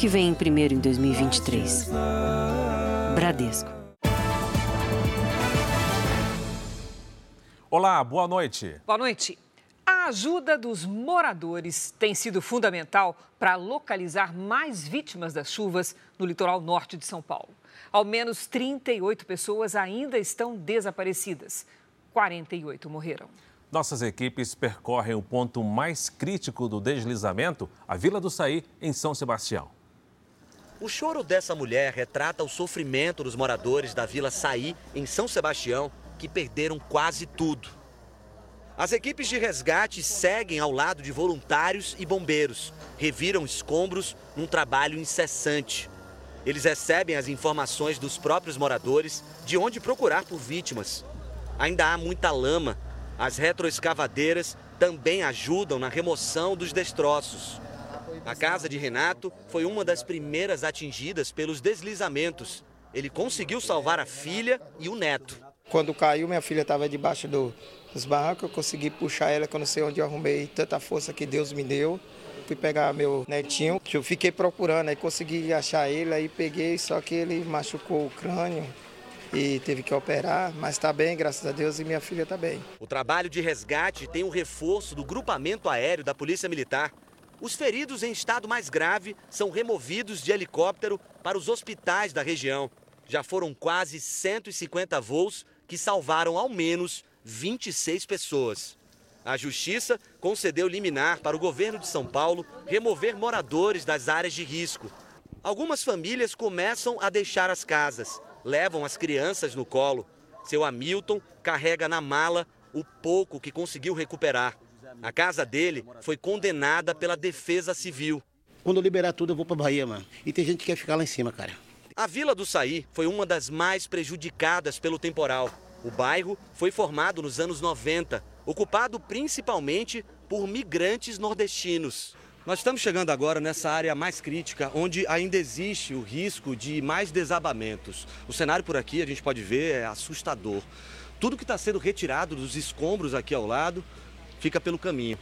que vem primeiro em 2023. Bradesco. Olá, boa noite. Boa noite. A ajuda dos moradores tem sido fundamental para localizar mais vítimas das chuvas no litoral norte de São Paulo. Ao menos 38 pessoas ainda estão desaparecidas. 48 morreram. Nossas equipes percorrem o ponto mais crítico do deslizamento, a Vila do Saí, em São Sebastião. O choro dessa mulher retrata o sofrimento dos moradores da Vila Saí, em São Sebastião, que perderam quase tudo. As equipes de resgate seguem ao lado de voluntários e bombeiros, reviram escombros num trabalho incessante. Eles recebem as informações dos próprios moradores de onde procurar por vítimas. Ainda há muita lama. As retroescavadeiras também ajudam na remoção dos destroços. A casa de Renato foi uma das primeiras atingidas pelos deslizamentos. Ele conseguiu salvar a filha e o neto. Quando caiu, minha filha estava debaixo do, dos barrancos, eu consegui puxar ela, que eu não sei onde eu arrumei tanta força que Deus me deu. Fui pegar meu netinho, que eu fiquei procurando, aí consegui achar ele, aí peguei, só que ele machucou o crânio e teve que operar, mas está bem, graças a Deus, e minha filha está bem. O trabalho de resgate tem um reforço do grupamento aéreo da Polícia Militar. Os feridos em estado mais grave são removidos de helicóptero para os hospitais da região. Já foram quase 150 voos que salvaram ao menos 26 pessoas. A Justiça concedeu liminar para o governo de São Paulo remover moradores das áreas de risco. Algumas famílias começam a deixar as casas, levam as crianças no colo. Seu Hamilton carrega na mala o pouco que conseguiu recuperar. A casa dele foi condenada pela Defesa Civil. Quando eu liberar tudo, eu vou para Bahia, mano. E tem gente que quer ficar lá em cima, cara. A Vila do Saí foi uma das mais prejudicadas pelo temporal. O bairro foi formado nos anos 90, ocupado principalmente por migrantes nordestinos. Nós estamos chegando agora nessa área mais crítica, onde ainda existe o risco de mais desabamentos. O cenário por aqui, a gente pode ver, é assustador. Tudo que está sendo retirado dos escombros aqui ao lado fica pelo caminho.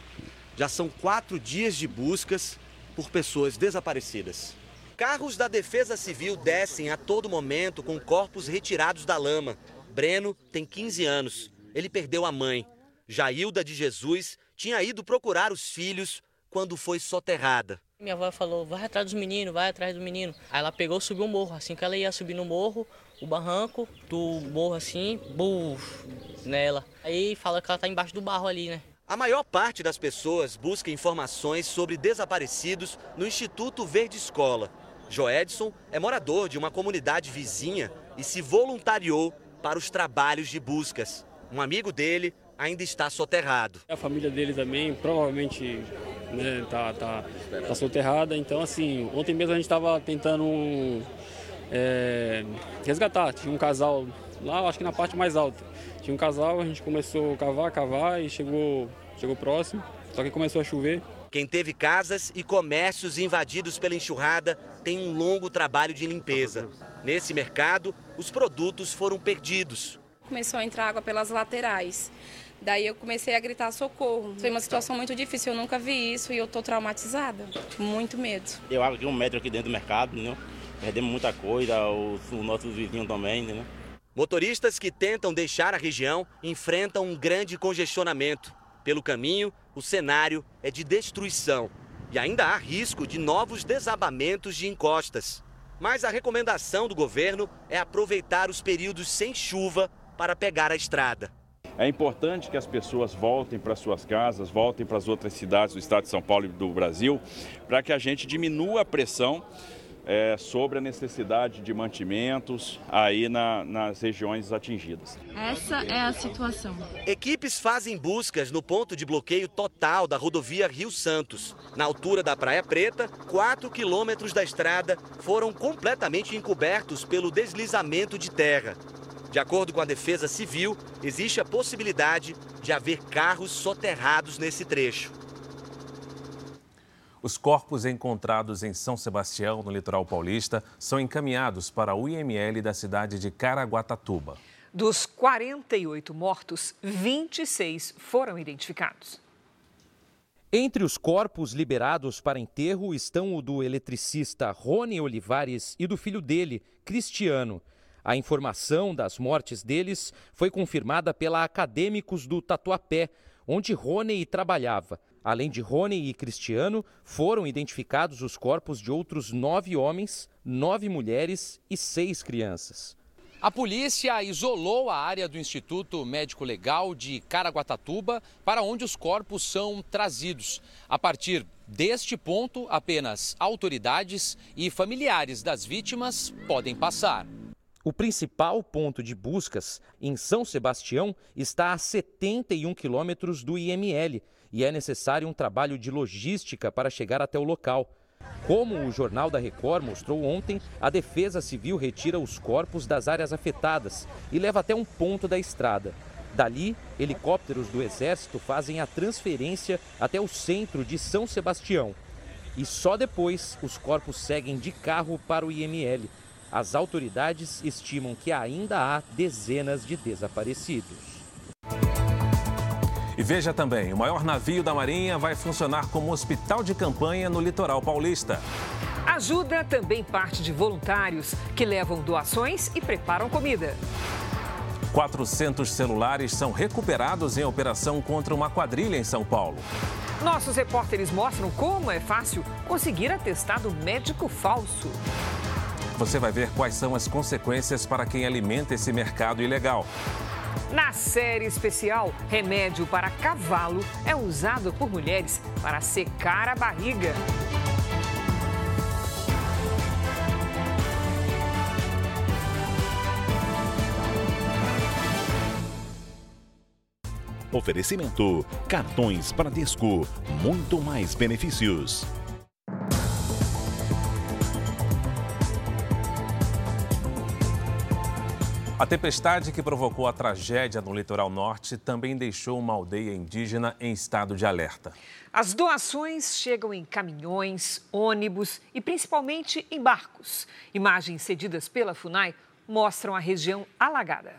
Já são quatro dias de buscas por pessoas desaparecidas. Carros da Defesa Civil descem a todo momento com corpos retirados da lama. Breno tem 15 anos. Ele perdeu a mãe. Jailda de Jesus tinha ido procurar os filhos quando foi soterrada. Minha avó falou: vai atrás dos meninos, vai atrás do menino. Aí ela pegou e subiu o morro. Assim que ela ia subir no morro, o barranco do morro assim, buf, nela. Aí fala que ela tá embaixo do barro ali, né? A maior parte das pessoas busca informações sobre desaparecidos no Instituto Verde Escola. Joedson é morador de uma comunidade vizinha e se voluntariou para os trabalhos de buscas. Um amigo dele ainda está soterrado. A família dele também provavelmente né, tá, tá, tá soterrada. Então, assim, ontem mesmo a gente estava tentando é, resgatar. Tinha um casal lá, acho que na parte mais alta. Tinha um casal, a gente começou a cavar, cavar e chegou, chegou próximo. Só que começou a chover. Quem teve casas e comércios invadidos pela enxurrada tem um longo trabalho de limpeza. Nesse mercado, os produtos foram perdidos. Começou a entrar água pelas laterais. Daí eu comecei a gritar socorro. Foi uma situação muito difícil, eu nunca vi isso e eu tô traumatizada. Muito medo. Eu abri um metro aqui dentro do mercado, né? Perdemos muita coisa, os, os nossos vizinhos também, né? Motoristas que tentam deixar a região enfrentam um grande congestionamento. Pelo caminho, o cenário é de destruição e ainda há risco de novos desabamentos de encostas. Mas a recomendação do governo é aproveitar os períodos sem chuva para pegar a estrada. É importante que as pessoas voltem para suas casas, voltem para as outras cidades do estado de São Paulo e do Brasil, para que a gente diminua a pressão é, sobre a necessidade de mantimentos aí na, nas regiões atingidas. Essa é a situação. Equipes fazem buscas no ponto de bloqueio total da rodovia Rio Santos. Na altura da Praia Preta, 4 quilômetros da estrada foram completamente encobertos pelo deslizamento de terra. De acordo com a Defesa Civil, existe a possibilidade de haver carros soterrados nesse trecho. Os corpos encontrados em São Sebastião, no litoral paulista, são encaminhados para o IML da cidade de Caraguatatuba. Dos 48 mortos, 26 foram identificados. Entre os corpos liberados para enterro estão o do eletricista Rony Olivares e do filho dele, Cristiano. A informação das mortes deles foi confirmada pela Acadêmicos do Tatuapé, onde Rony trabalhava. Além de Rony e Cristiano, foram identificados os corpos de outros nove homens, nove mulheres e seis crianças. A polícia isolou a área do Instituto Médico Legal de Caraguatatuba, para onde os corpos são trazidos. A partir deste ponto, apenas autoridades e familiares das vítimas podem passar. O principal ponto de buscas em São Sebastião está a 71 quilômetros do IML e é necessário um trabalho de logística para chegar até o local. Como o Jornal da Record mostrou ontem, a Defesa Civil retira os corpos das áreas afetadas e leva até um ponto da estrada. Dali, helicópteros do Exército fazem a transferência até o centro de São Sebastião. E só depois os corpos seguem de carro para o IML. As autoridades estimam que ainda há dezenas de desaparecidos. E veja também, o maior navio da Marinha vai funcionar como hospital de campanha no litoral paulista. Ajuda também parte de voluntários que levam doações e preparam comida. 400 celulares são recuperados em operação contra uma quadrilha em São Paulo. Nossos repórteres mostram como é fácil conseguir atestado médico falso. Você vai ver quais são as consequências para quem alimenta esse mercado ilegal. Na série especial, remédio para cavalo é usado por mulheres para secar a barriga. Oferecimento: cartões Bradesco, muito mais benefícios. A tempestade que provocou a tragédia no litoral norte também deixou uma aldeia indígena em estado de alerta. As doações chegam em caminhões, ônibus e principalmente em barcos. Imagens cedidas pela FUNAI mostram a região alagada.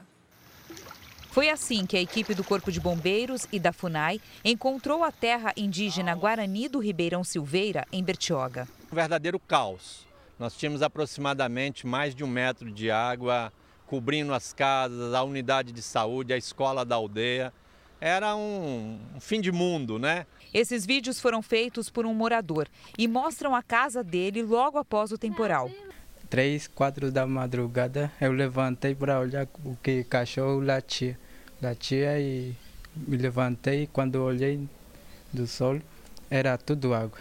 Foi assim que a equipe do Corpo de Bombeiros e da FUNAI encontrou a terra indígena Guarani do Ribeirão Silveira, em Bertioga. Um verdadeiro caos. Nós tínhamos aproximadamente mais de um metro de água cobrindo as casas, a unidade de saúde, a escola da aldeia. Era um, um fim de mundo, né? Esses vídeos foram feitos por um morador e mostram a casa dele logo após o temporal. Três, quatro da madrugada, eu levantei para olhar o que cachorro latia. Latia e me levantei quando olhei do sol, era tudo água.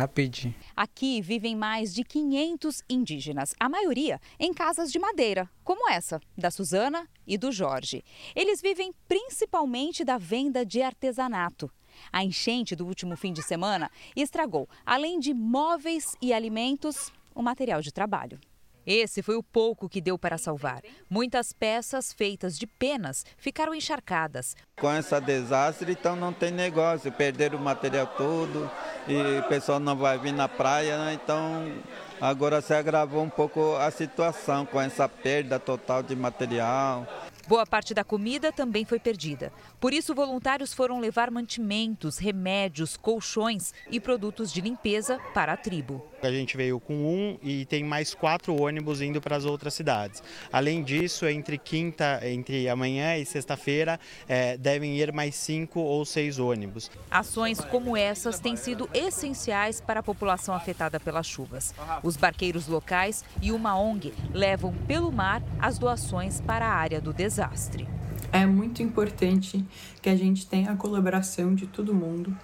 Rapidinho. Aqui vivem mais de 500 indígenas, a maioria em casas de madeira, como essa, da Suzana e do Jorge. Eles vivem principalmente da venda de artesanato. A enchente do último fim de semana estragou, além de móveis e alimentos, o material de trabalho. Esse foi o pouco que deu para salvar. Muitas peças feitas de penas ficaram encharcadas. Com esse desastre, então não tem negócio, perderam o material todo e o pessoal não vai vir na praia, né? então agora se agravou um pouco a situação com essa perda total de material. Boa parte da comida também foi perdida. Por isso, voluntários foram levar mantimentos, remédios, colchões e produtos de limpeza para a tribo. A gente veio com um e tem mais quatro ônibus indo para as outras cidades. Além disso, entre quinta, entre amanhã e sexta-feira, é, devem ir mais cinco ou seis ônibus. Ações como essas têm sido essenciais para a população afetada pelas chuvas. Os barqueiros locais e uma ONG levam pelo mar as doações para a área do desastre desastre. É muito importante que a gente tenha a colaboração de todo mundo.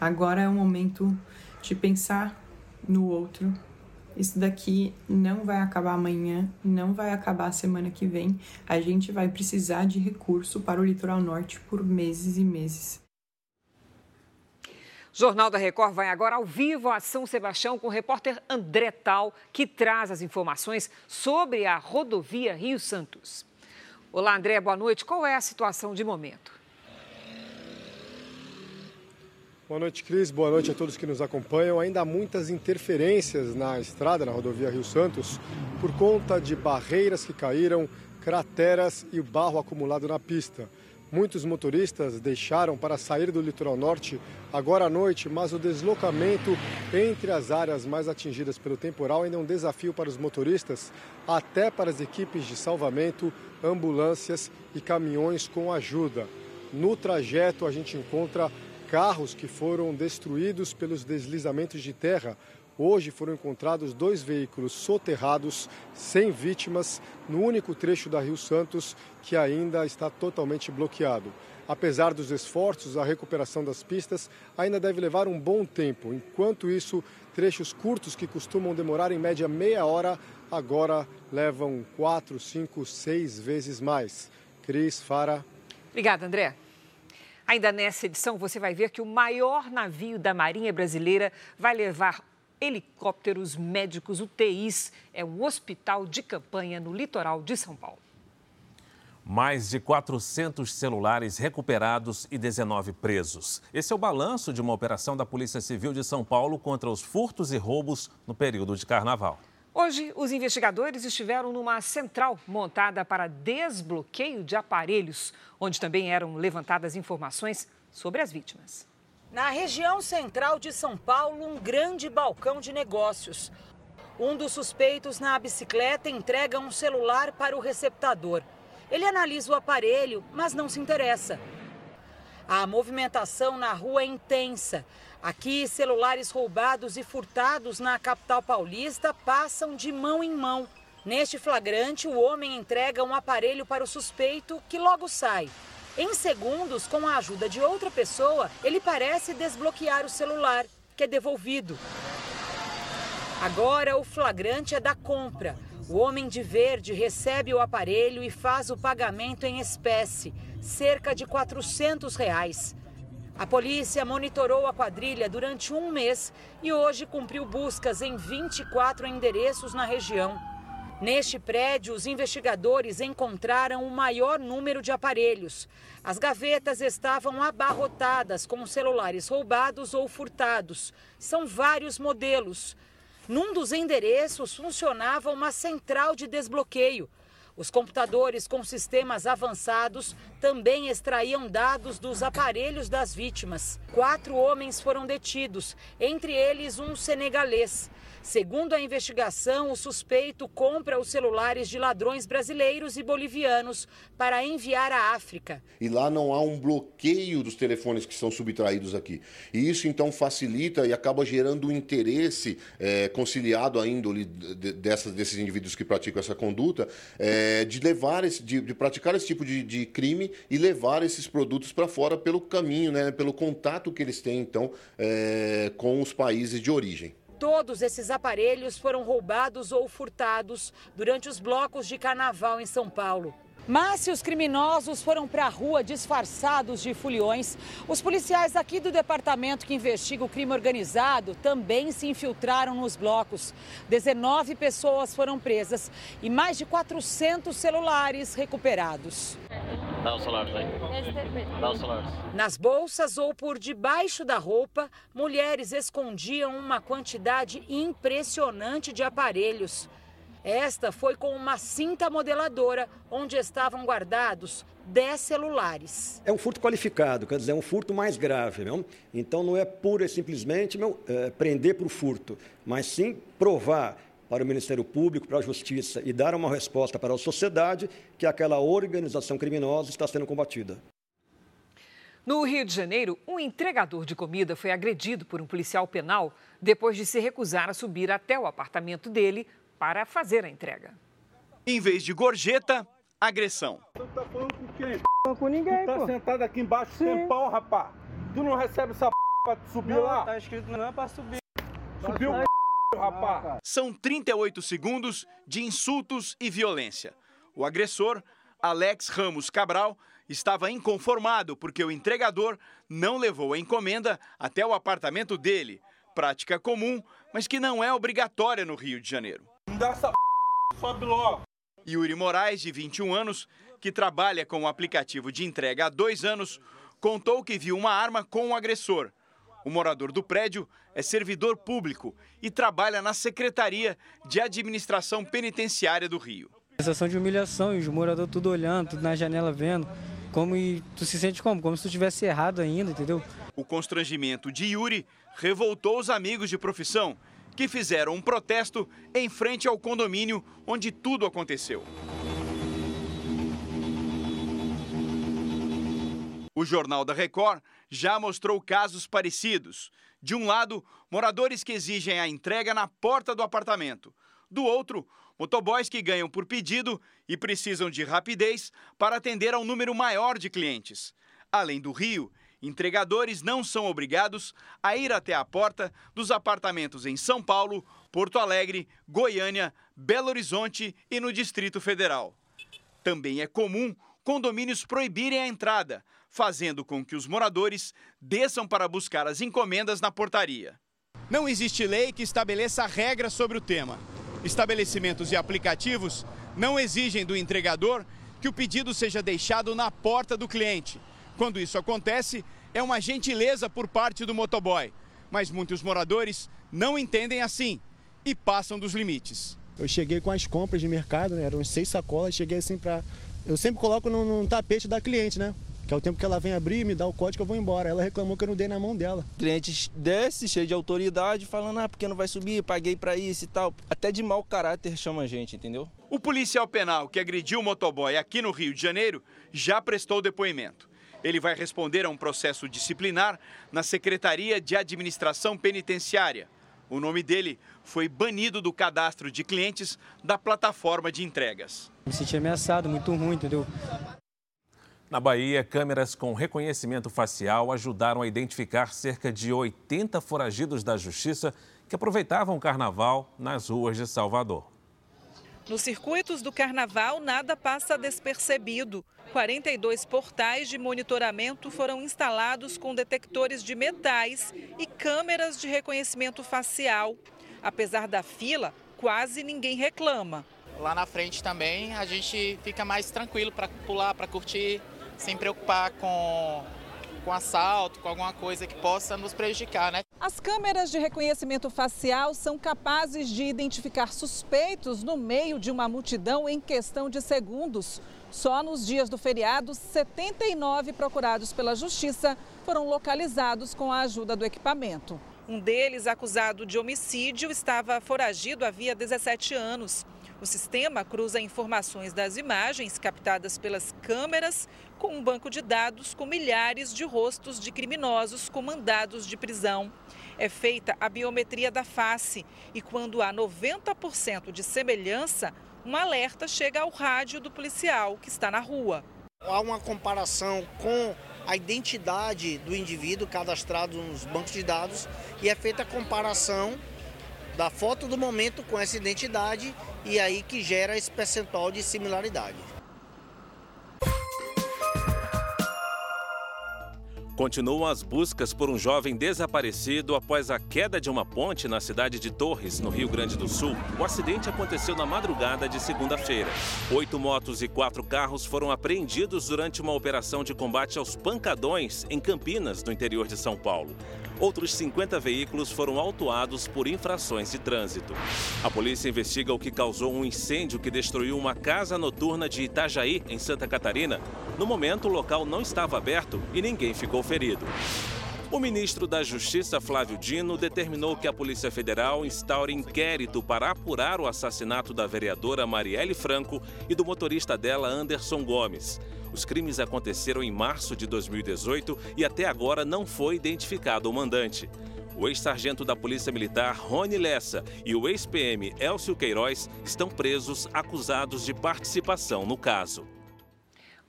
Agora é o momento de pensar no outro. Isso daqui não vai acabar amanhã, não vai acabar semana que vem. A gente vai precisar de recurso para o litoral norte por meses e meses. Jornal da Record vai agora ao vivo a São Sebastião com o repórter André Tal, que traz as informações sobre a rodovia Rio Santos. Olá, André, boa noite. Qual é a situação de momento? Boa noite, Cris. Boa noite a todos que nos acompanham. Ainda há muitas interferências na estrada, na rodovia Rio Santos, por conta de barreiras que caíram, crateras e barro acumulado na pista. Muitos motoristas deixaram para sair do litoral norte agora à noite, mas o deslocamento entre as áreas mais atingidas pelo temporal ainda é um desafio para os motoristas, até para as equipes de salvamento, ambulâncias e caminhões com ajuda. No trajeto, a gente encontra carros que foram destruídos pelos deslizamentos de terra. Hoje foram encontrados dois veículos soterrados, sem vítimas, no único trecho da Rio Santos que ainda está totalmente bloqueado. Apesar dos esforços, a recuperação das pistas ainda deve levar um bom tempo. Enquanto isso, trechos curtos que costumam demorar em média meia hora, agora levam quatro, cinco, seis vezes mais. Cris, Fara. Obrigada, André. Ainda nessa edição, você vai ver que o maior navio da Marinha Brasileira vai levar helicópteros médicos UTIs. É um hospital de campanha no litoral de São Paulo. Mais de 400 celulares recuperados e 19 presos. Esse é o balanço de uma operação da Polícia Civil de São Paulo contra os furtos e roubos no período de carnaval. Hoje, os investigadores estiveram numa central montada para desbloqueio de aparelhos, onde também eram levantadas informações sobre as vítimas. Na região central de São Paulo, um grande balcão de negócios. Um dos suspeitos na bicicleta entrega um celular para o receptador. Ele analisa o aparelho, mas não se interessa. A movimentação na rua é intensa. Aqui, celulares roubados e furtados na capital paulista passam de mão em mão. Neste flagrante, o homem entrega um aparelho para o suspeito, que logo sai. Em segundos, com a ajuda de outra pessoa, ele parece desbloquear o celular, que é devolvido. Agora, o flagrante é da compra. O homem de verde recebe o aparelho e faz o pagamento em espécie, cerca de 400 reais. A polícia monitorou a quadrilha durante um mês e hoje cumpriu buscas em 24 endereços na região. Neste prédio, os investigadores encontraram o maior número de aparelhos. As gavetas estavam abarrotadas com celulares roubados ou furtados. São vários modelos. Num dos endereços funcionava uma central de desbloqueio. Os computadores com sistemas avançados também extraíam dados dos aparelhos das vítimas. Quatro homens foram detidos, entre eles um senegalês. Segundo a investigação, o suspeito compra os celulares de ladrões brasileiros e bolivianos para enviar à África. E lá não há um bloqueio dos telefones que são subtraídos aqui. E isso então facilita e acaba gerando um interesse é, conciliado à índole dessas, desses indivíduos que praticam essa conduta é, de levar esse, de, de, praticar esse tipo de, de, crime e levar esses produtos para fora pelo caminho, né, pelo contato que eles têm então é, com os países de origem. Todos esses aparelhos foram roubados ou furtados durante os blocos de carnaval em São Paulo. Mas se os criminosos foram para a rua disfarçados de foliões, os policiais aqui do departamento que investiga o crime organizado também se infiltraram nos blocos. 19 pessoas foram presas e mais de 400 celulares recuperados. Dá os celulares aí. Dá os celulares. Nas bolsas ou por debaixo da roupa, mulheres escondiam uma quantidade impressionante de aparelhos. Esta foi com uma cinta modeladora, onde estavam guardados 10 celulares. É um furto qualificado, quer dizer, é um furto mais grave. Não? Então não é pura e simplesmente não, é, prender para o furto, mas sim provar para o Ministério Público, para a Justiça e dar uma resposta para a sociedade que aquela organização criminosa está sendo combatida. No Rio de Janeiro, um entregador de comida foi agredido por um policial penal depois de se recusar a subir até o apartamento dele para fazer a entrega. Em vez de gorjeta, agressão. Tu tá falando com quem? Não com ninguém, tu tá pô. sentado aqui embaixo Sim. tem pau, rapaz. Tu não recebe essa p pra subir não, lá? tá escrito não é pra subir. Subiu o rapaz. São 38 segundos de insultos e violência. O agressor, Alex Ramos Cabral, estava inconformado porque o entregador não levou a encomenda até o apartamento dele, prática comum, mas que não é obrigatória no Rio de Janeiro. Dá essa p... sobe logo. Yuri Moraes, de 21 anos, que trabalha com o aplicativo de entrega há dois anos, contou que viu uma arma com o agressor. O morador do prédio é servidor público e trabalha na Secretaria de Administração Penitenciária do Rio. Sensação de humilhação e os moradores tudo olhando, tudo na janela vendo. como e tu se sente como? Como se tu tivesse errado ainda, entendeu? O constrangimento de Yuri revoltou os amigos de profissão, que fizeram um protesto em frente ao condomínio onde tudo aconteceu. O Jornal da Record já mostrou casos parecidos. De um lado, moradores que exigem a entrega na porta do apartamento. Do outro, motoboys que ganham por pedido e precisam de rapidez para atender a um número maior de clientes. Além do Rio, entregadores não são obrigados a ir até a porta dos apartamentos em São Paulo, Porto Alegre, Goiânia, Belo Horizonte e no Distrito Federal. Também é comum condomínios proibirem a entrada, fazendo com que os moradores desçam para buscar as encomendas na portaria. Não existe lei que estabeleça regras sobre o tema. Estabelecimentos e aplicativos não exigem do entregador que o pedido seja deixado na porta do cliente. Quando isso acontece, é uma gentileza por parte do motoboy. Mas muitos moradores não entendem assim e passam dos limites. Eu cheguei com as compras de mercado, né? eram seis sacolas, cheguei assim para. Eu sempre coloco no, no tapete da cliente, né? que é o tempo que ela vem abrir, me dá o código, eu vou embora. Ela reclamou que eu não dei na mão dela. O cliente desce, cheio de autoridade, falando, ah, porque não vai subir, paguei para isso e tal. Até de mau caráter chama a gente, entendeu? O policial penal que agrediu o motoboy aqui no Rio de Janeiro já prestou depoimento. Ele vai responder a um processo disciplinar na Secretaria de Administração Penitenciária. O nome dele foi banido do cadastro de clientes da plataforma de entregas. Me senti ameaçado, muito ruim, entendeu? Na Bahia, câmeras com reconhecimento facial ajudaram a identificar cerca de 80 foragidos da justiça que aproveitavam o carnaval nas ruas de Salvador. Nos circuitos do carnaval, nada passa despercebido. 42 portais de monitoramento foram instalados com detectores de metais e câmeras de reconhecimento facial. Apesar da fila, quase ninguém reclama. Lá na frente também a gente fica mais tranquilo para pular, para curtir sem preocupar com, com assalto, com alguma coisa que possa nos prejudicar, né? As câmeras de reconhecimento facial são capazes de identificar suspeitos no meio de uma multidão em questão de segundos. Só nos dias do feriado, 79 procurados pela Justiça foram localizados com a ajuda do equipamento. Um deles, acusado de homicídio, estava foragido havia 17 anos. O sistema cruza informações das imagens captadas pelas câmeras com um banco de dados com milhares de rostos de criminosos com mandados de prisão. É feita a biometria da face e quando há 90% de semelhança, um alerta chega ao rádio do policial que está na rua. Há uma comparação com a identidade do indivíduo cadastrado nos bancos de dados e é feita a comparação da foto do momento com essa identidade e aí que gera esse percentual de similaridade. Continuam as buscas por um jovem desaparecido após a queda de uma ponte na cidade de Torres, no Rio Grande do Sul. O acidente aconteceu na madrugada de segunda-feira. Oito motos e quatro carros foram apreendidos durante uma operação de combate aos pancadões em Campinas, no interior de São Paulo. Outros 50 veículos foram autuados por infrações de trânsito. A polícia investiga o que causou um incêndio que destruiu uma casa noturna de Itajaí, em Santa Catarina. No momento, o local não estava aberto e ninguém ficou ferido. O ministro da Justiça, Flávio Dino, determinou que a Polícia Federal instaure inquérito para apurar o assassinato da vereadora Marielle Franco e do motorista dela, Anderson Gomes. Os crimes aconteceram em março de 2018 e até agora não foi identificado o mandante. O ex-sargento da Polícia Militar, Rony Lessa, e o ex-PM Elcio Queiroz estão presos acusados de participação no caso.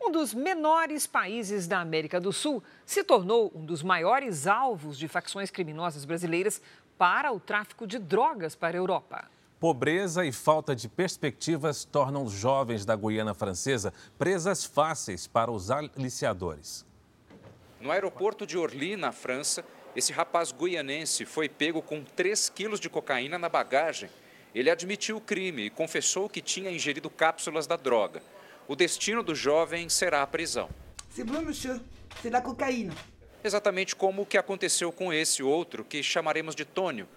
Um dos menores países da América do Sul se tornou um dos maiores alvos de facções criminosas brasileiras para o tráfico de drogas para a Europa. Pobreza e falta de perspectivas tornam os jovens da Guiana Francesa presas fáceis para os aliciadores. No aeroporto de Orly, na França, esse rapaz guianense foi pego com 3 quilos de cocaína na bagagem. Ele admitiu o crime e confessou que tinha ingerido cápsulas da droga. O destino do jovem será a prisão. C'est bon, monsieur. C'est la cocaína. Exatamente como o que aconteceu com esse outro, que chamaremos de Tônio.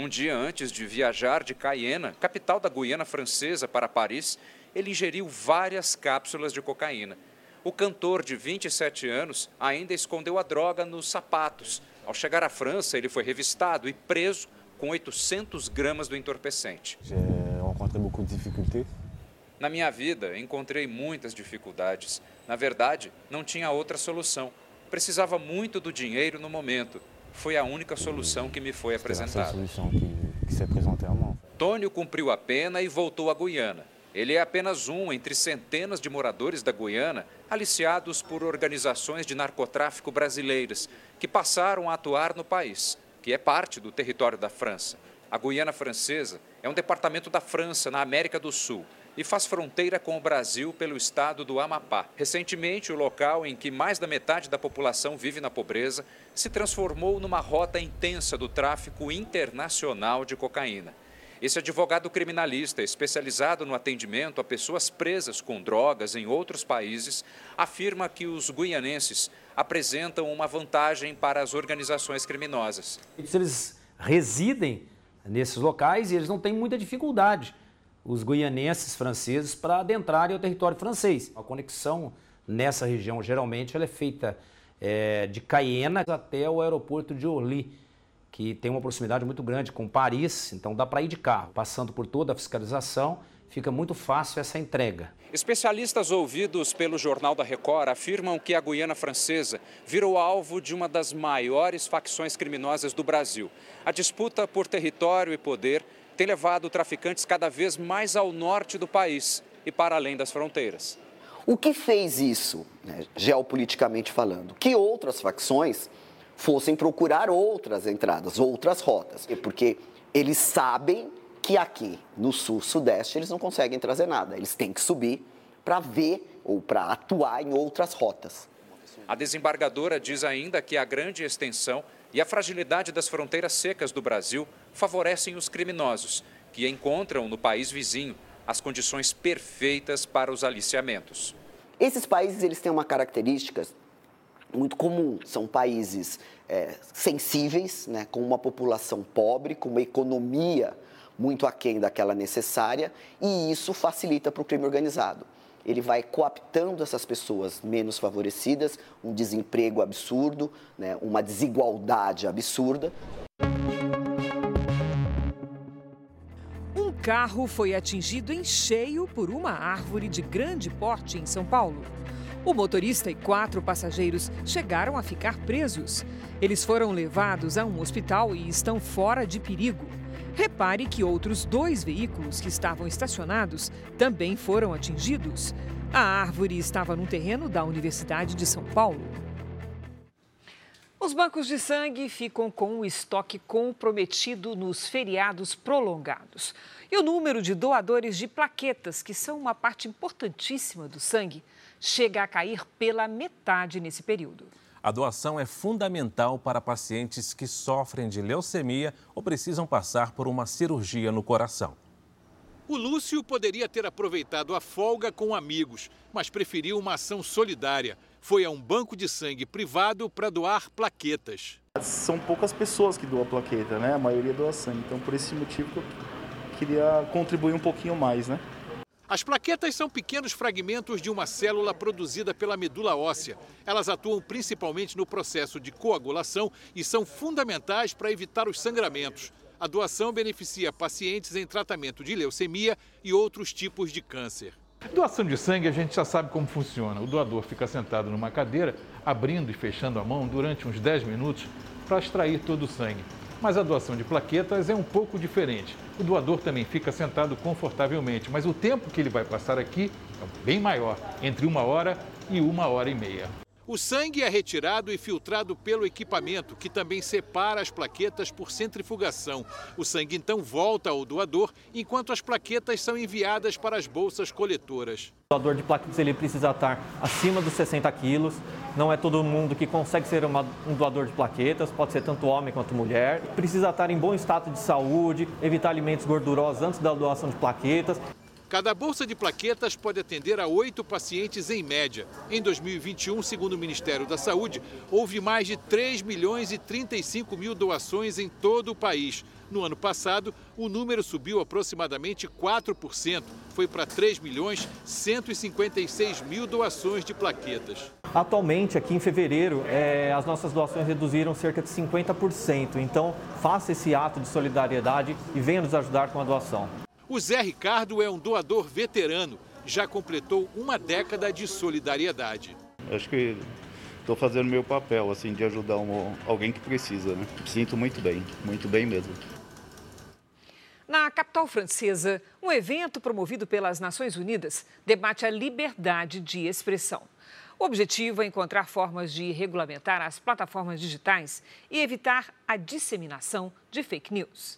Um dia antes de viajar de Cayena, capital da Guiana Francesa, para Paris, ele ingeriu várias cápsulas de cocaína. O cantor de 27 anos ainda escondeu a droga nos sapatos. Ao chegar à França, ele foi revistado e preso com 800 gramas do entorpecente. Na minha vida, encontrei muitas dificuldades. Na verdade, não tinha outra solução. Precisava muito do dinheiro no momento. Foi a única solução que me foi apresentada. Tônio cumpriu a pena e voltou à Guiana. Ele é apenas um entre centenas de moradores da Guiana aliciados por organizações de narcotráfico brasileiras que passaram a atuar no país, que é parte do território da França. A Guiana Francesa é um departamento da França, na América do Sul, e faz fronteira com o Brasil pelo estado do Amapá. Recentemente, o local em que mais da metade da população vive na pobreza se transformou numa rota intensa do tráfico internacional de cocaína. Esse advogado criminalista, especializado no atendimento a pessoas presas com drogas em outros países, afirma que os guianenses apresentam uma vantagem para as organizações criminosas. Eles residem nesses locais e eles não têm muita dificuldade, os guianenses franceses, para adentrarem ao território francês. A conexão nessa região, geralmente, ela é feita é, de Cayena até o aeroporto de Orly que tem uma proximidade muito grande com Paris, então dá para ir de carro. Passando por toda a fiscalização, fica muito fácil essa entrega. Especialistas ouvidos pelo Jornal da Record afirmam que a Guiana Francesa virou alvo de uma das maiores facções criminosas do Brasil. A disputa por território e poder tem levado traficantes cada vez mais ao norte do país e para além das fronteiras. O que fez isso, né, geopoliticamente falando? Que outras facções fossem procurar outras entradas, outras rotas, porque eles sabem que aqui no sul-sudeste eles não conseguem trazer nada, eles têm que subir para ver ou para atuar em outras rotas. A desembargadora diz ainda que a grande extensão e a fragilidade das fronteiras secas do Brasil favorecem os criminosos, que encontram no país vizinho as condições perfeitas para os aliciamentos. Esses países eles têm uma característica muito comum. São países é, sensíveis, né, com uma população pobre, com uma economia muito aquém daquela necessária, e isso facilita para o crime organizado. Ele vai coaptando essas pessoas menos favorecidas, um desemprego absurdo, né, uma desigualdade absurda. Carro foi atingido em cheio por uma árvore de grande porte em São Paulo. O motorista e quatro passageiros chegaram a ficar presos. Eles foram levados a um hospital e estão fora de perigo. Repare que outros dois veículos que estavam estacionados também foram atingidos. A árvore estava no terreno da Universidade de São Paulo. Os bancos de sangue ficam com o estoque comprometido nos feriados prolongados. E o número de doadores de plaquetas, que são uma parte importantíssima do sangue, chega a cair pela metade nesse período. A doação é fundamental para pacientes que sofrem de leucemia ou precisam passar por uma cirurgia no coração. O Lúcio poderia ter aproveitado a folga com amigos, mas preferiu uma ação solidária. Foi a um banco de sangue privado para doar plaquetas. São poucas pessoas que doam plaqueta, né? A maioria doa sangue. Então, por esse motivo que eu queria contribuir um pouquinho mais, né? As plaquetas são pequenos fragmentos de uma célula produzida pela medula óssea. Elas atuam principalmente no processo de coagulação e são fundamentais para evitar os sangramentos. A doação beneficia pacientes em tratamento de leucemia e outros tipos de câncer. Doação de sangue, a gente já sabe como funciona. O doador fica sentado numa cadeira, abrindo e fechando a mão durante uns 10 minutos para extrair todo o sangue. Mas a doação de plaquetas é um pouco diferente. O doador também fica sentado confortavelmente, mas o tempo que ele vai passar aqui é bem maior entre uma hora e uma hora e meia. O sangue é retirado e filtrado pelo equipamento, que também separa as plaquetas por centrifugação. O sangue então volta ao doador, enquanto as plaquetas são enviadas para as bolsas coletoras. O doador de plaquetas ele precisa estar acima dos 60 quilos. Não é todo mundo que consegue ser uma, um doador de plaquetas, pode ser tanto homem quanto mulher. Precisa estar em bom estado de saúde, evitar alimentos gordurosos antes da doação de plaquetas. Cada bolsa de plaquetas pode atender a oito pacientes em média. Em 2021, segundo o Ministério da Saúde, houve mais de 3 milhões e 35 mil doações em todo o país. No ano passado, o número subiu aproximadamente 4%. Foi para 3 milhões 156 mil doações de plaquetas. Atualmente, aqui em fevereiro, é, as nossas doações reduziram cerca de 50%. Então, faça esse ato de solidariedade e venha nos ajudar com a doação. O Zé Ricardo é um doador veterano, já completou uma década de solidariedade. Acho que estou fazendo meu papel, assim, de ajudar um, alguém que precisa, né? Sinto muito bem, muito bem mesmo. Na capital francesa, um evento promovido pelas Nações Unidas debate a liberdade de expressão. O objetivo é encontrar formas de regulamentar as plataformas digitais e evitar a disseminação de fake news.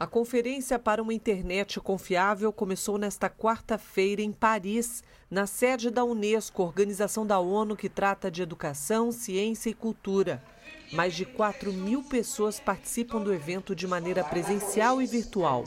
A Conferência para uma Internet Confiável começou nesta quarta-feira em Paris, na sede da Unesco, organização da ONU que trata de educação, ciência e cultura. Mais de 4 mil pessoas participam do evento de maneira presencial e virtual.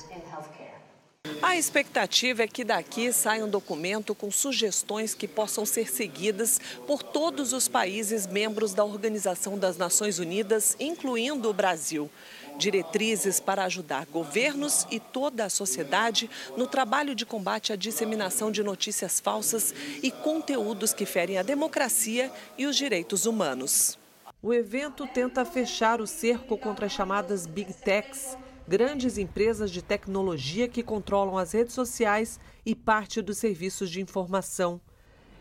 A expectativa é que daqui saia um documento com sugestões que possam ser seguidas por todos os países membros da Organização das Nações Unidas, incluindo o Brasil diretrizes para ajudar governos e toda a sociedade no trabalho de combate à disseminação de notícias falsas e conteúdos que ferem a democracia e os direitos humanos. O evento tenta fechar o cerco contra as chamadas Big Techs, grandes empresas de tecnologia que controlam as redes sociais e parte dos serviços de informação.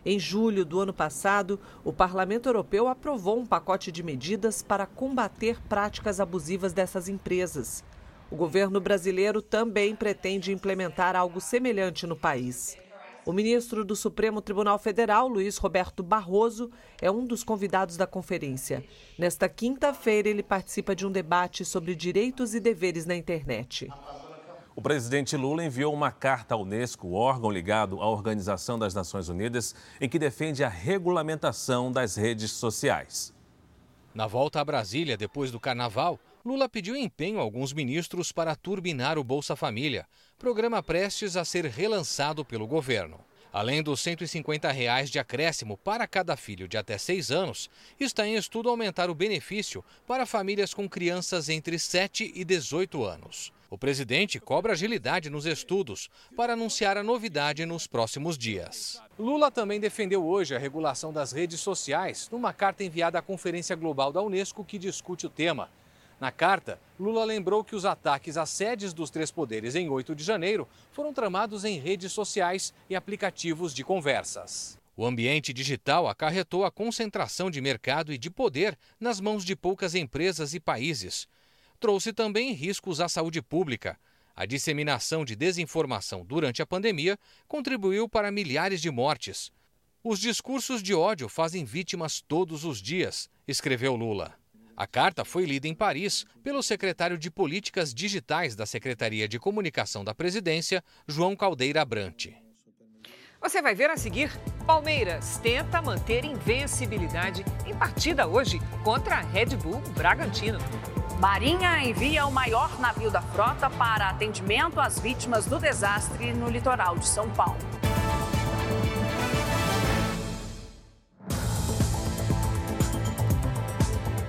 Em julho do ano passado, o Parlamento Europeu aprovou um pacote de medidas para combater práticas abusivas dessas empresas. O governo brasileiro também pretende implementar algo semelhante no país. O ministro do Supremo Tribunal Federal, Luiz Roberto Barroso, é um dos convidados da conferência. Nesta quinta-feira, ele participa de um debate sobre direitos e deveres na internet. O presidente Lula enviou uma carta à Unesco, órgão ligado à Organização das Nações Unidas, em que defende a regulamentação das redes sociais. Na volta a Brasília, depois do carnaval, Lula pediu empenho a alguns ministros para turbinar o Bolsa Família, programa prestes a ser relançado pelo governo. Além dos 150 reais de acréscimo para cada filho de até 6 anos, está em estudo aumentar o benefício para famílias com crianças entre 7 e 18 anos. O presidente cobra agilidade nos estudos para anunciar a novidade nos próximos dias. Lula também defendeu hoje a regulação das redes sociais numa carta enviada à Conferência Global da Unesco que discute o tema. Na carta, Lula lembrou que os ataques às sedes dos três poderes em 8 de janeiro foram tramados em redes sociais e aplicativos de conversas. O ambiente digital acarretou a concentração de mercado e de poder nas mãos de poucas empresas e países trouxe também riscos à saúde pública. A disseminação de desinformação durante a pandemia contribuiu para milhares de mortes. Os discursos de ódio fazem vítimas todos os dias, escreveu Lula. A carta foi lida em Paris pelo secretário de Políticas Digitais da Secretaria de Comunicação da Presidência, João Caldeira Brante. Você vai ver a seguir: Palmeiras tenta manter invencibilidade em partida hoje contra a Red Bull Bragantino. Marinha envia o maior navio da frota para atendimento às vítimas do desastre no litoral de São Paulo.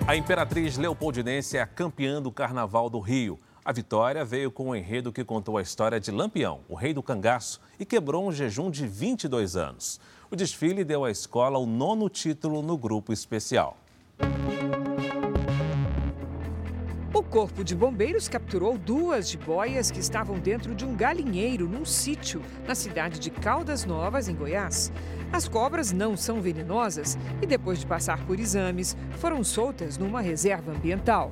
A Imperatriz Leopoldinense é a campeã do Carnaval do Rio. A vitória veio com um enredo que contou a história de Lampião, o rei do cangaço, e quebrou um jejum de 22 anos. O desfile deu à escola o nono título no grupo especial. O Corpo de Bombeiros capturou duas jiboias que estavam dentro de um galinheiro num sítio na cidade de Caldas Novas, em Goiás. As cobras não são venenosas e, depois de passar por exames, foram soltas numa reserva ambiental.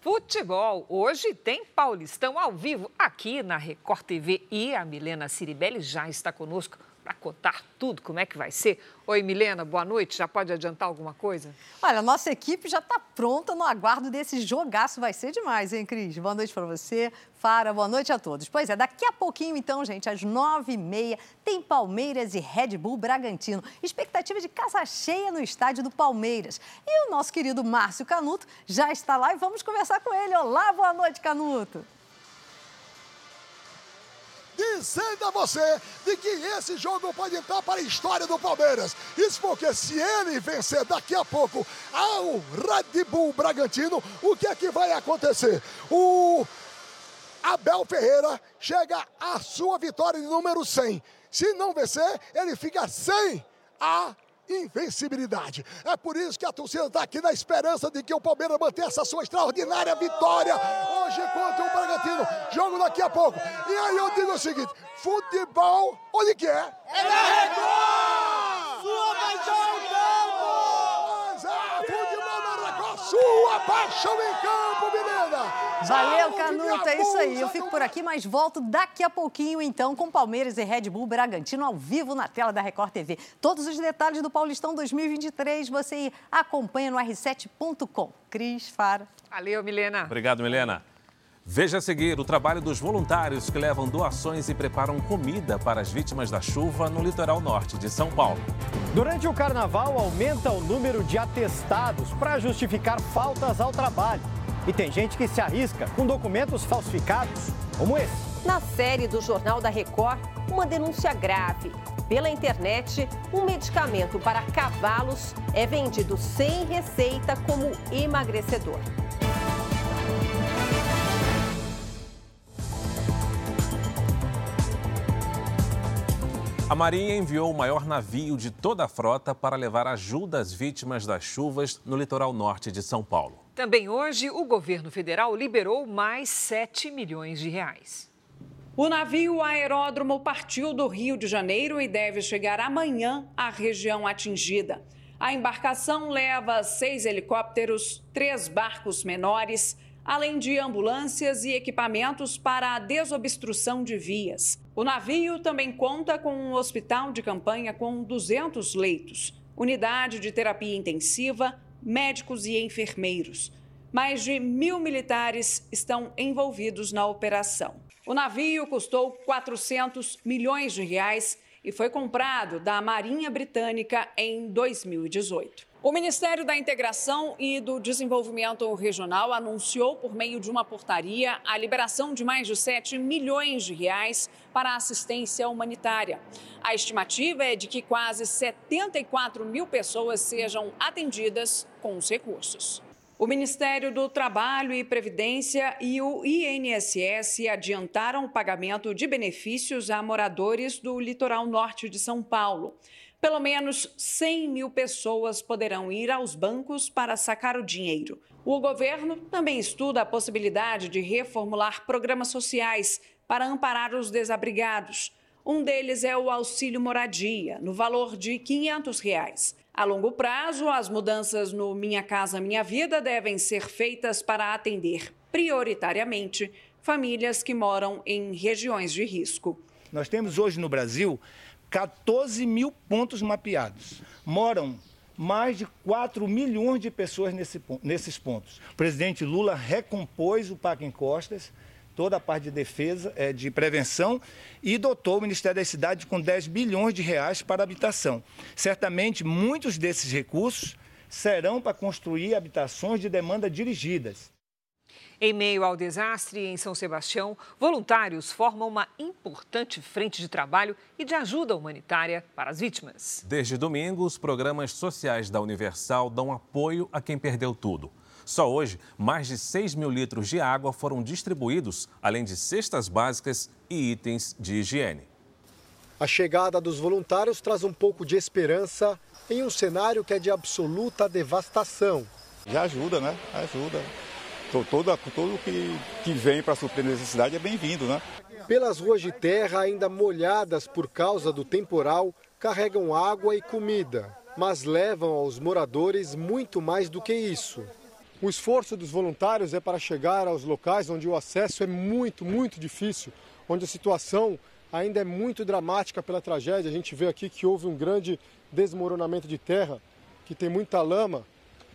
Futebol. Hoje tem Paulistão ao vivo aqui na Record TV e a Milena Ciribelli já está conosco para contar tudo, como é que vai ser. Oi, Milena, boa noite. Já pode adiantar alguma coisa? Olha, a nossa equipe já está pronta no aguardo desse jogaço. Vai ser demais, hein, Cris? Boa noite para você. Fara, boa noite a todos. Pois é, daqui a pouquinho, então, gente, às nove e meia, tem Palmeiras e Red Bull Bragantino. Expectativa de casa cheia no estádio do Palmeiras. E o nosso querido Márcio Canuto já está lá e vamos conversar com ele. Olá, boa noite, Canuto. Dizendo a você de que esse jogo pode entrar para a história do Palmeiras. Isso porque se ele vencer daqui a pouco ao Red Bull Bragantino, o que é que vai acontecer? O Abel Ferreira chega à sua vitória de número 100. Se não vencer, ele fica sem a invencibilidade. É por isso que a torcida está aqui na esperança de que o Palmeiras mantenha essa sua extraordinária vitória hoje contra o Bragantino. Jogo daqui a pouco. E aí eu digo o seguinte: futebol, onde que é? É na Record! Sua paixão em campo! Mas é, futebol na Record, sua paixão em campo, menina! Valeu, Canuto, é isso aí. Eu fico por aqui, mas volto daqui a pouquinho, então, com Palmeiras e Red Bull Bragantino ao vivo na tela da Record TV. Todos os detalhes do Paulistão 2023 você acompanha no r7.com. Cris, Fara. Valeu, Milena. Obrigado, Milena. Veja a seguir o trabalho dos voluntários que levam doações e preparam comida para as vítimas da chuva no litoral norte de São Paulo. Durante o carnaval, aumenta o número de atestados para justificar faltas ao trabalho. E tem gente que se arrisca com documentos falsificados, como esse. Na série do Jornal da Record, uma denúncia grave. Pela internet, um medicamento para cavalos é vendido sem receita como emagrecedor. A Marinha enviou o maior navio de toda a frota para levar ajuda às vítimas das chuvas no litoral norte de São Paulo. Também hoje, o governo federal liberou mais 7 milhões de reais. O navio aeródromo partiu do Rio de Janeiro e deve chegar amanhã à região atingida. A embarcação leva seis helicópteros, três barcos menores, além de ambulâncias e equipamentos para a desobstrução de vias. O navio também conta com um hospital de campanha com 200 leitos, unidade de terapia intensiva, médicos e enfermeiros. Mais de mil militares estão envolvidos na operação. O navio custou 400 milhões de reais e foi comprado da Marinha Britânica em 2018. O Ministério da Integração e do Desenvolvimento Regional anunciou, por meio de uma portaria, a liberação de mais de 7 milhões de reais para assistência humanitária. A estimativa é de que quase 74 mil pessoas sejam atendidas com os recursos. O Ministério do Trabalho e Previdência e o INSS adiantaram o pagamento de benefícios a moradores do litoral norte de São Paulo. Pelo menos 100 mil pessoas poderão ir aos bancos para sacar o dinheiro. O governo também estuda a possibilidade de reformular programas sociais para amparar os desabrigados. Um deles é o auxílio moradia, no valor de 500 reais. A longo prazo, as mudanças no Minha Casa Minha Vida devem ser feitas para atender, prioritariamente, famílias que moram em regiões de risco. Nós temos hoje no Brasil 14 mil pontos mapeados. Moram mais de 4 milhões de pessoas nesse, nesses pontos. O presidente Lula recompôs o Parque em Costas, toda a parte de defesa, é, de prevenção, e dotou o Ministério da Cidade com 10 bilhões de reais para habitação. Certamente, muitos desses recursos serão para construir habitações de demanda dirigidas. Em meio ao desastre em São Sebastião, voluntários formam uma importante frente de trabalho e de ajuda humanitária para as vítimas. Desde domingo, os programas sociais da Universal dão apoio a quem perdeu tudo. Só hoje, mais de 6 mil litros de água foram distribuídos, além de cestas básicas e itens de higiene. A chegada dos voluntários traz um pouco de esperança em um cenário que é de absoluta devastação. Já ajuda, né? Ajuda. Todo, tudo que, que vem para suprir necessidade é bem-vindo, né? Pelas ruas de terra, ainda molhadas por causa do temporal, carregam água e comida, mas levam aos moradores muito mais do que isso. O esforço dos voluntários é para chegar aos locais onde o acesso é muito, muito difícil, onde a situação ainda é muito dramática pela tragédia. A gente vê aqui que houve um grande desmoronamento de terra, que tem muita lama,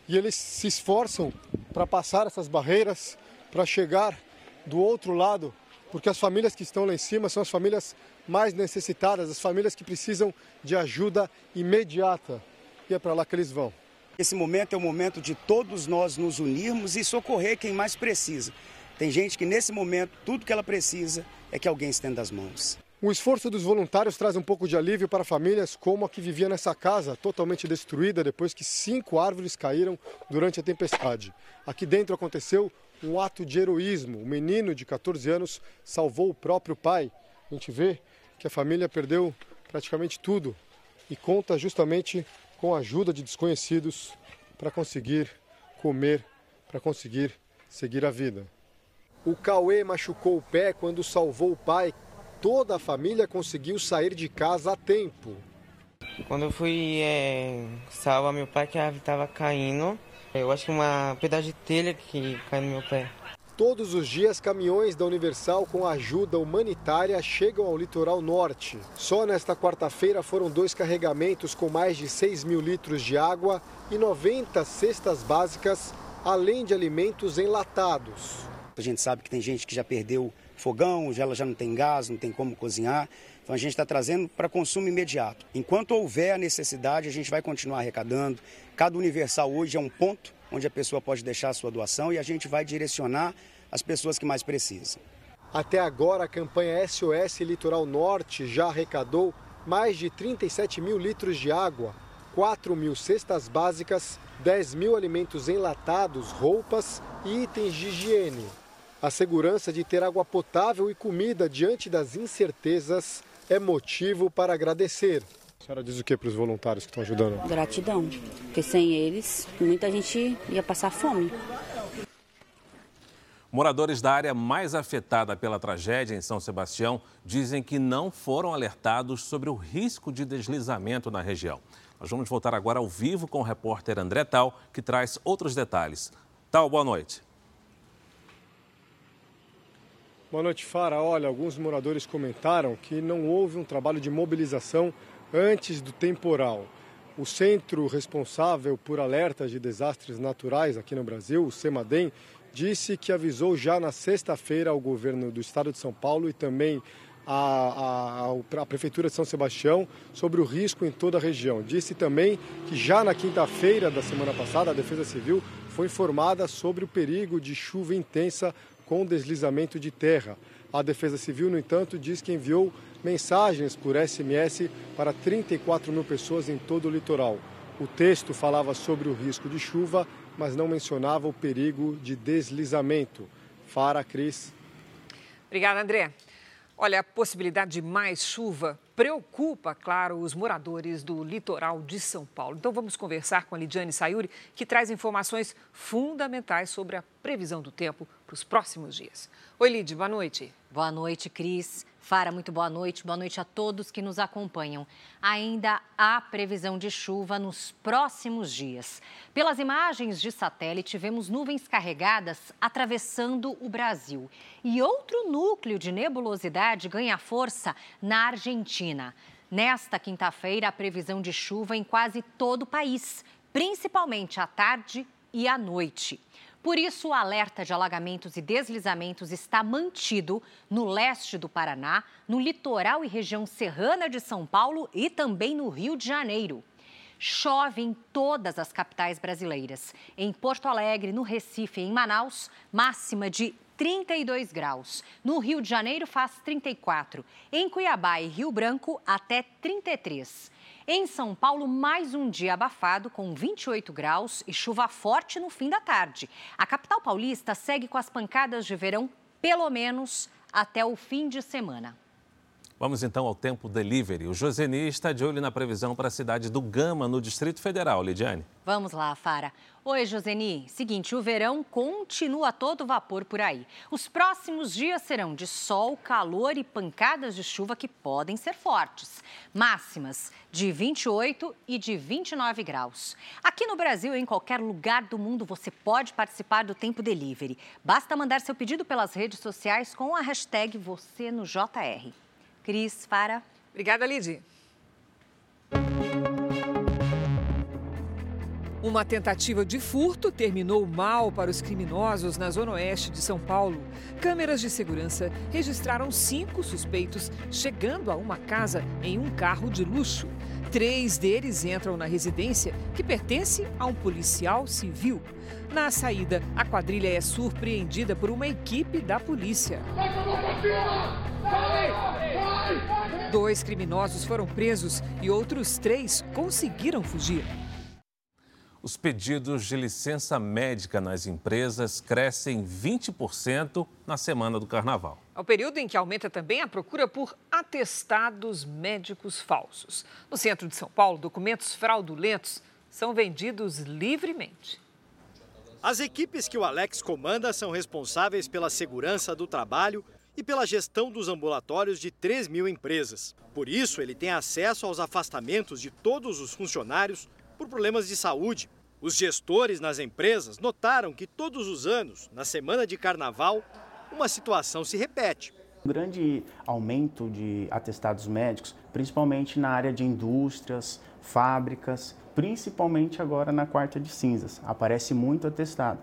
e eles se esforçam para passar essas barreiras, para chegar do outro lado, porque as famílias que estão lá em cima são as famílias mais necessitadas, as famílias que precisam de ajuda imediata. E é para lá que eles vão. Esse momento é o momento de todos nós nos unirmos e socorrer quem mais precisa. Tem gente que nesse momento tudo que ela precisa é que alguém estenda as mãos. O esforço dos voluntários traz um pouco de alívio para famílias como a que vivia nessa casa, totalmente destruída depois que cinco árvores caíram durante a tempestade. Aqui dentro aconteceu um ato de heroísmo. O menino de 14 anos salvou o próprio pai. A gente vê que a família perdeu praticamente tudo e conta justamente com a ajuda de desconhecidos para conseguir comer, para conseguir seguir a vida. O Cauê machucou o pé quando salvou o pai, toda a família conseguiu sair de casa a tempo. Quando eu fui é, salvar meu pai, que a árvore estava caindo, eu acho que uma pedaço de telha que caiu no meu pé. Todos os dias, caminhões da Universal com ajuda humanitária chegam ao litoral norte. Só nesta quarta-feira foram dois carregamentos com mais de 6 mil litros de água e 90 cestas básicas, além de alimentos enlatados. A gente sabe que tem gente que já perdeu fogão, ela já não tem gás, não tem como cozinhar. Então a gente está trazendo para consumo imediato. Enquanto houver a necessidade, a gente vai continuar arrecadando. Cada Universal hoje é um ponto onde a pessoa pode deixar a sua doação e a gente vai direcionar as pessoas que mais precisam. Até agora, a campanha SOS Litoral Norte já arrecadou mais de 37 mil litros de água, 4 mil cestas básicas, 10 mil alimentos enlatados, roupas e itens de higiene. A segurança de ter água potável e comida diante das incertezas é motivo para agradecer. A senhora diz o que para os voluntários que estão ajudando? Gratidão, porque sem eles muita gente ia passar fome. Moradores da área mais afetada pela tragédia em São Sebastião dizem que não foram alertados sobre o risco de deslizamento na região. Nós vamos voltar agora ao vivo com o repórter André Tal, que traz outros detalhes. Tal, boa noite. Boa noite, Fara. Olha, alguns moradores comentaram que não houve um trabalho de mobilização antes do temporal. O centro responsável por alertas de desastres naturais aqui no Brasil, o CEMADEM, disse que avisou já na sexta-feira ao governo do estado de São Paulo e também a, a, Prefeitura de São Sebastião sobre o risco em toda a região. Disse também que já na quinta-feira da semana passada, a Defesa Civil foi informada sobre o perigo de chuva intensa com deslizamento de terra. A Defesa Civil, no entanto, diz que enviou mensagens por SMS para 34 mil pessoas em todo o litoral. O texto falava sobre o risco de chuva, mas não mencionava o perigo de deslizamento. Fara, Cris. Obrigada, André. Olha, a possibilidade de mais chuva preocupa, claro, os moradores do litoral de São Paulo. Então vamos conversar com a Lidiane Sayuri, que traz informações fundamentais sobre a previsão do tempo para os próximos dias. Oi, Lid, boa noite. Boa noite, Cris. Fara, muito boa noite. Boa noite a todos que nos acompanham. Ainda há previsão de chuva nos próximos dias. Pelas imagens de satélite, vemos nuvens carregadas atravessando o Brasil. E outro núcleo de nebulosidade ganha força na Argentina. Nesta quinta-feira, a previsão de chuva em quase todo o país, principalmente à tarde e à noite. Por isso, o alerta de alagamentos e deslizamentos está mantido no leste do Paraná, no litoral e região serrana de São Paulo e também no Rio de Janeiro. Chove em todas as capitais brasileiras. Em Porto Alegre, no Recife e em Manaus, máxima de 32 graus. No Rio de Janeiro faz 34. Em Cuiabá e Rio Branco, até 33. Em São Paulo, mais um dia abafado, com 28 graus e chuva forte no fim da tarde. A capital paulista segue com as pancadas de verão, pelo menos até o fim de semana. Vamos então ao tempo delivery. O Joseni está de olho na previsão para a cidade do Gama, no Distrito Federal. Lidiane. Vamos lá, Fara. Oi, Joseni. Seguinte, o verão continua todo vapor por aí. Os próximos dias serão de sol, calor e pancadas de chuva que podem ser fortes. Máximas de 28 e de 29 graus. Aqui no Brasil e em qualquer lugar do mundo você pode participar do Tempo Delivery. Basta mandar seu pedido pelas redes sociais com a hashtag você no JR. Cris, Fara. Obrigada, Lidy. Uma tentativa de furto terminou mal para os criminosos na zona oeste de São Paulo. Câmeras de segurança registraram cinco suspeitos chegando a uma casa em um carro de luxo. Três deles entram na residência, que pertence a um policial civil. Na saída, a quadrilha é surpreendida por uma equipe da polícia. Dois criminosos foram presos e outros três conseguiram fugir. Os pedidos de licença médica nas empresas crescem 20% na semana do carnaval. É o período em que aumenta também a procura por atestados médicos falsos. No centro de São Paulo, documentos fraudulentos são vendidos livremente. As equipes que o Alex comanda são responsáveis pela segurança do trabalho e pela gestão dos ambulatórios de 3 mil empresas. Por isso, ele tem acesso aos afastamentos de todos os funcionários por problemas de saúde. Os gestores nas empresas notaram que todos os anos, na semana de carnaval, uma situação se repete. Um grande aumento de atestados médicos, principalmente na área de indústrias, fábricas, principalmente agora na quarta de cinzas. Aparece muito atestado.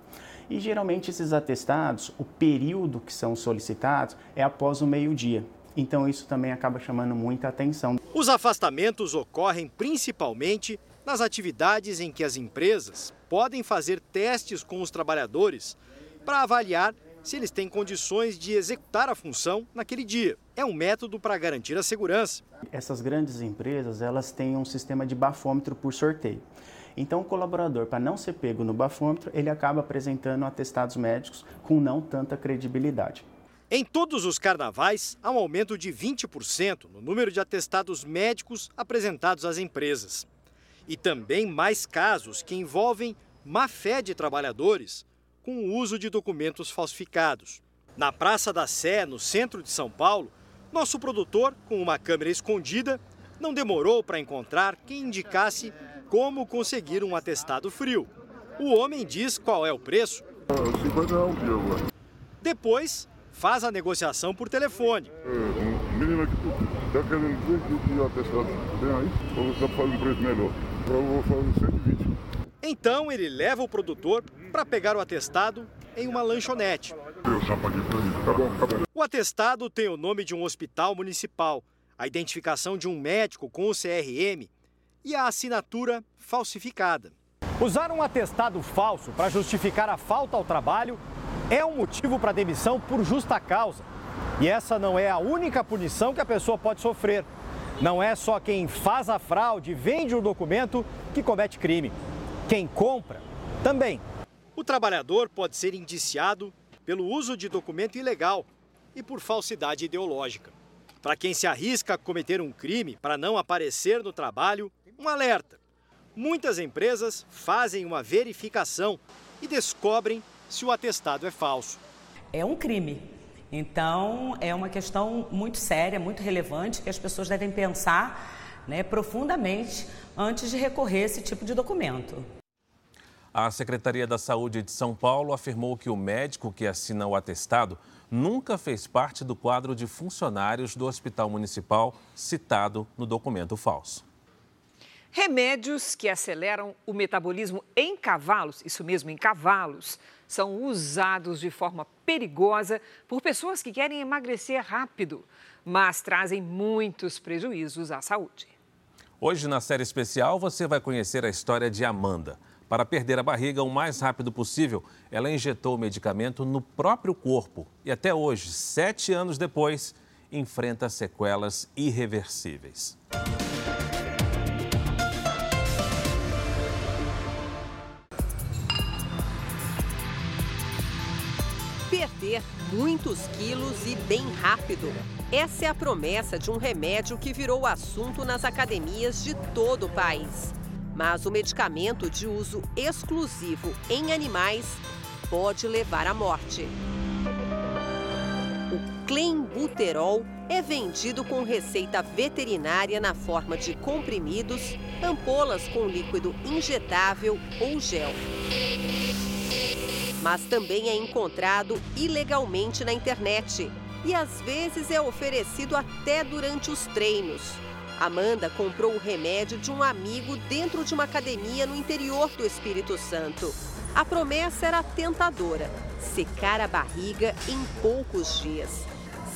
E geralmente esses atestados, o período que são solicitados é após o meio-dia. Então isso também acaba chamando muita atenção. Os afastamentos ocorrem principalmente nas atividades em que as empresas podem fazer testes com os trabalhadores para avaliar se eles têm condições de executar a função naquele dia. É um método para garantir a segurança. Essas grandes empresas, elas têm um sistema de bafômetro por sorteio. Então, o colaborador, para não ser pego no bafômetro, ele acaba apresentando atestados médicos com não tanta credibilidade. Em todos os carnavais, há um aumento de 20% no número de atestados médicos apresentados às empresas. E também mais casos que envolvem má fé de trabalhadores com o uso de documentos falsificados. Na Praça da Sé, no centro de São Paulo, nosso produtor, com uma câmera escondida, não demorou para encontrar quem indicasse como conseguir um atestado frio. O homem diz qual é o preço. 50 reais dia agora. Depois, faz a negociação por telefone. Menino aqui, querendo dizer que o atestado tem aí? Ou você faz preço melhor? Eu vou fazer 120. Então ele leva o produtor para pegar o atestado em uma lanchonete. O atestado tem o nome de um hospital municipal, a identificação de um médico com o CRM e a assinatura falsificada. Usar um atestado falso para justificar a falta ao trabalho é um motivo para demissão por justa causa. E essa não é a única punição que a pessoa pode sofrer. Não é só quem faz a fraude e vende o documento que comete crime. Quem compra também. O trabalhador pode ser indiciado pelo uso de documento ilegal e por falsidade ideológica. Para quem se arrisca a cometer um crime para não aparecer no trabalho, um alerta. Muitas empresas fazem uma verificação e descobrem se o atestado é falso. É um crime. Então, é uma questão muito séria, muito relevante, que as pessoas devem pensar né, profundamente antes de recorrer a esse tipo de documento. A Secretaria da Saúde de São Paulo afirmou que o médico que assina o atestado nunca fez parte do quadro de funcionários do Hospital Municipal citado no documento falso. Remédios que aceleram o metabolismo em cavalos, isso mesmo, em cavalos, são usados de forma perigosa por pessoas que querem emagrecer rápido, mas trazem muitos prejuízos à saúde. Hoje, na série especial, você vai conhecer a história de Amanda. Para perder a barriga o mais rápido possível, ela injetou o medicamento no próprio corpo e até hoje, sete anos depois, enfrenta sequelas irreversíveis. Perder muitos quilos e bem rápido. Essa é a promessa de um remédio que virou assunto nas academias de todo o país. Mas o medicamento de uso exclusivo em animais pode levar à morte. O clenbuterol é vendido com receita veterinária na forma de comprimidos, ampolas com líquido injetável ou gel. Mas também é encontrado ilegalmente na internet e às vezes é oferecido até durante os treinos. Amanda comprou o remédio de um amigo dentro de uma academia no interior do Espírito Santo. A promessa era tentadora: secar a barriga em poucos dias.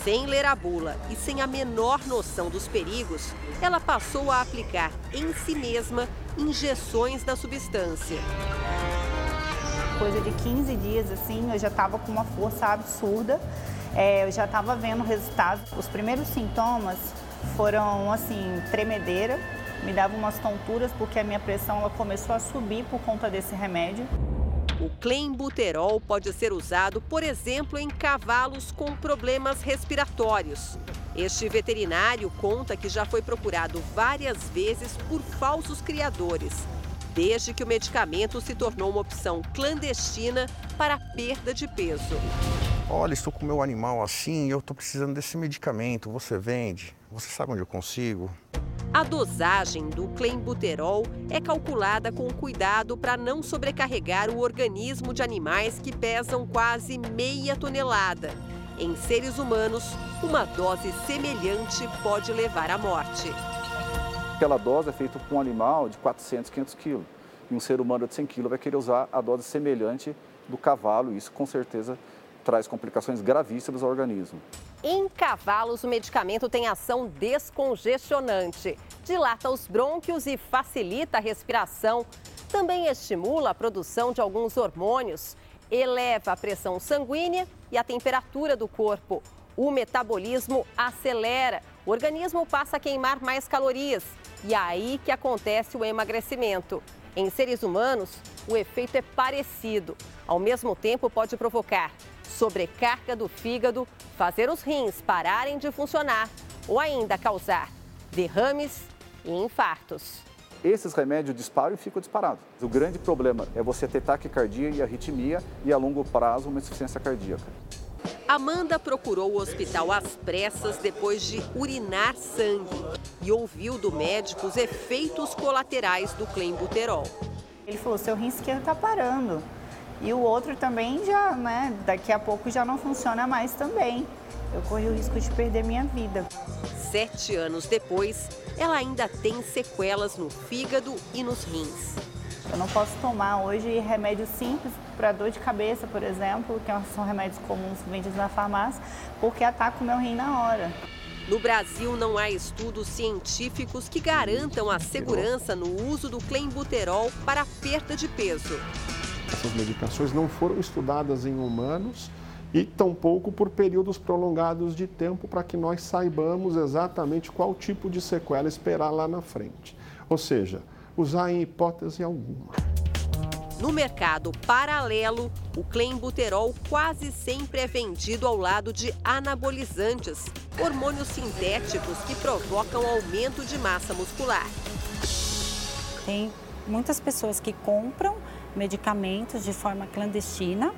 Sem ler a bula e sem a menor noção dos perigos, ela passou a aplicar em si mesma injeções da substância. Coisa de 15 dias, assim, eu já estava com uma força absurda, é, eu já estava vendo resultados. Os primeiros sintomas foram, assim, tremedeira, me dava umas tonturas porque a minha pressão ela começou a subir por conta desse remédio. O clenbuterol pode ser usado, por exemplo, em cavalos com problemas respiratórios. Este veterinário conta que já foi procurado várias vezes por falsos criadores, desde que o medicamento se tornou uma opção clandestina para perda de peso. Olha, estou com meu animal assim e eu estou precisando desse medicamento. Você vende? Você sabe onde eu consigo? A dosagem do clenbuterol é calculada com cuidado para não sobrecarregar o organismo de animais que pesam quase meia tonelada. Em seres humanos, uma dose semelhante pode levar à morte. Aquela dose é feita com um animal de 400, 500 quilos. E um ser humano de 100 quilos vai querer usar a dose semelhante do cavalo. Isso, com certeza, traz complicações gravíssimas ao organismo. Em cavalos, o medicamento tem ação descongestionante, dilata os brônquios e facilita a respiração. Também estimula a produção de alguns hormônios, eleva a pressão sanguínea e a temperatura do corpo. O metabolismo acelera, o organismo passa a queimar mais calorias e é aí que acontece o emagrecimento. Em seres humanos, o efeito é parecido. Ao mesmo tempo, pode provocar sobrecarga do fígado, fazer os rins pararem de funcionar ou ainda causar derrames e infartos. Esses remédios disparam e ficam disparados. O grande problema é você ter taquicardia e arritmia e a longo prazo uma insuficiência cardíaca. Amanda procurou o hospital às pressas depois de urinar sangue e ouviu do médico os efeitos colaterais do clenbuterol. Ele falou: seu rim esquerdo está parando. E o outro também já, né, daqui a pouco já não funciona mais também. Eu corri o risco de perder minha vida. Sete anos depois, ela ainda tem sequelas no fígado e nos rins. Eu não posso tomar hoje remédios simples para dor de cabeça, por exemplo, que são remédios comuns vendidos na farmácia, porque ataca o meu rim na hora. No Brasil, não há estudos científicos que garantam a segurança no uso do clenbuterol para a perda de peso. Essas medicações não foram estudadas em humanos e tampouco por períodos prolongados de tempo para que nós saibamos exatamente qual tipo de sequela esperar lá na frente. Ou seja, usar em hipótese alguma. No mercado paralelo, o clenbuterol quase sempre é vendido ao lado de anabolizantes, hormônios sintéticos que provocam aumento de massa muscular. Tem muitas pessoas que compram medicamentos de forma clandestina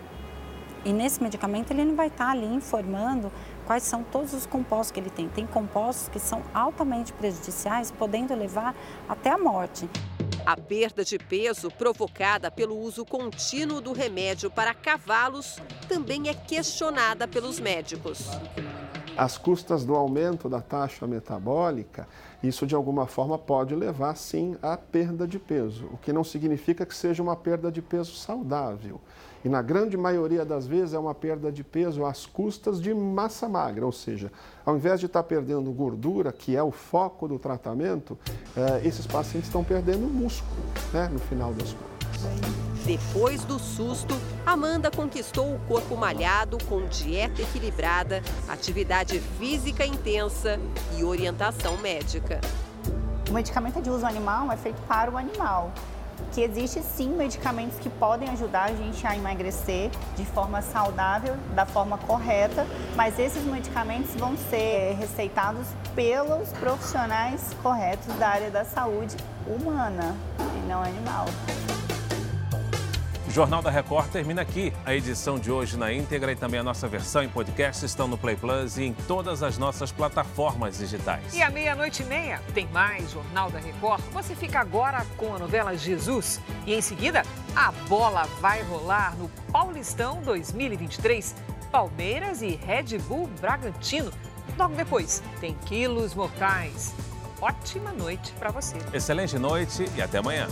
e nesse medicamento ele não vai estar ali informando quais são todos os compostos que ele tem. Tem compostos que são altamente prejudiciais, podendo levar até a morte. A perda de peso provocada pelo uso contínuo do remédio para cavalos também é questionada pelos médicos. As custas do aumento da taxa metabólica, isso de alguma forma pode levar sim à perda de peso, o que não significa que seja uma perda de peso saudável. E na grande maioria das vezes é uma perda de peso às custas de massa magra, ou seja, ao invés de estar perdendo gordura, que é o foco do tratamento, eh, esses pacientes estão perdendo músculo né, no final das contas. Depois do susto, Amanda conquistou o corpo malhado com dieta equilibrada, atividade física intensa e orientação médica. O medicamento é de uso animal é feito para o animal que existe sim medicamentos que podem ajudar a gente a emagrecer de forma saudável, da forma correta, mas esses medicamentos vão ser receitados pelos profissionais corretos da área da saúde humana e não animal. O Jornal da Record termina aqui. A edição de hoje na íntegra e também a nossa versão em podcast estão no Play Plus e em todas as nossas plataformas digitais. E à meia-noite e meia tem mais Jornal da Record. Você fica agora com a novela Jesus. E em seguida, a bola vai rolar no Paulistão 2023. Palmeiras e Red Bull Bragantino. Logo depois, tem quilos mortais. Ótima noite para você. Excelente noite e até amanhã.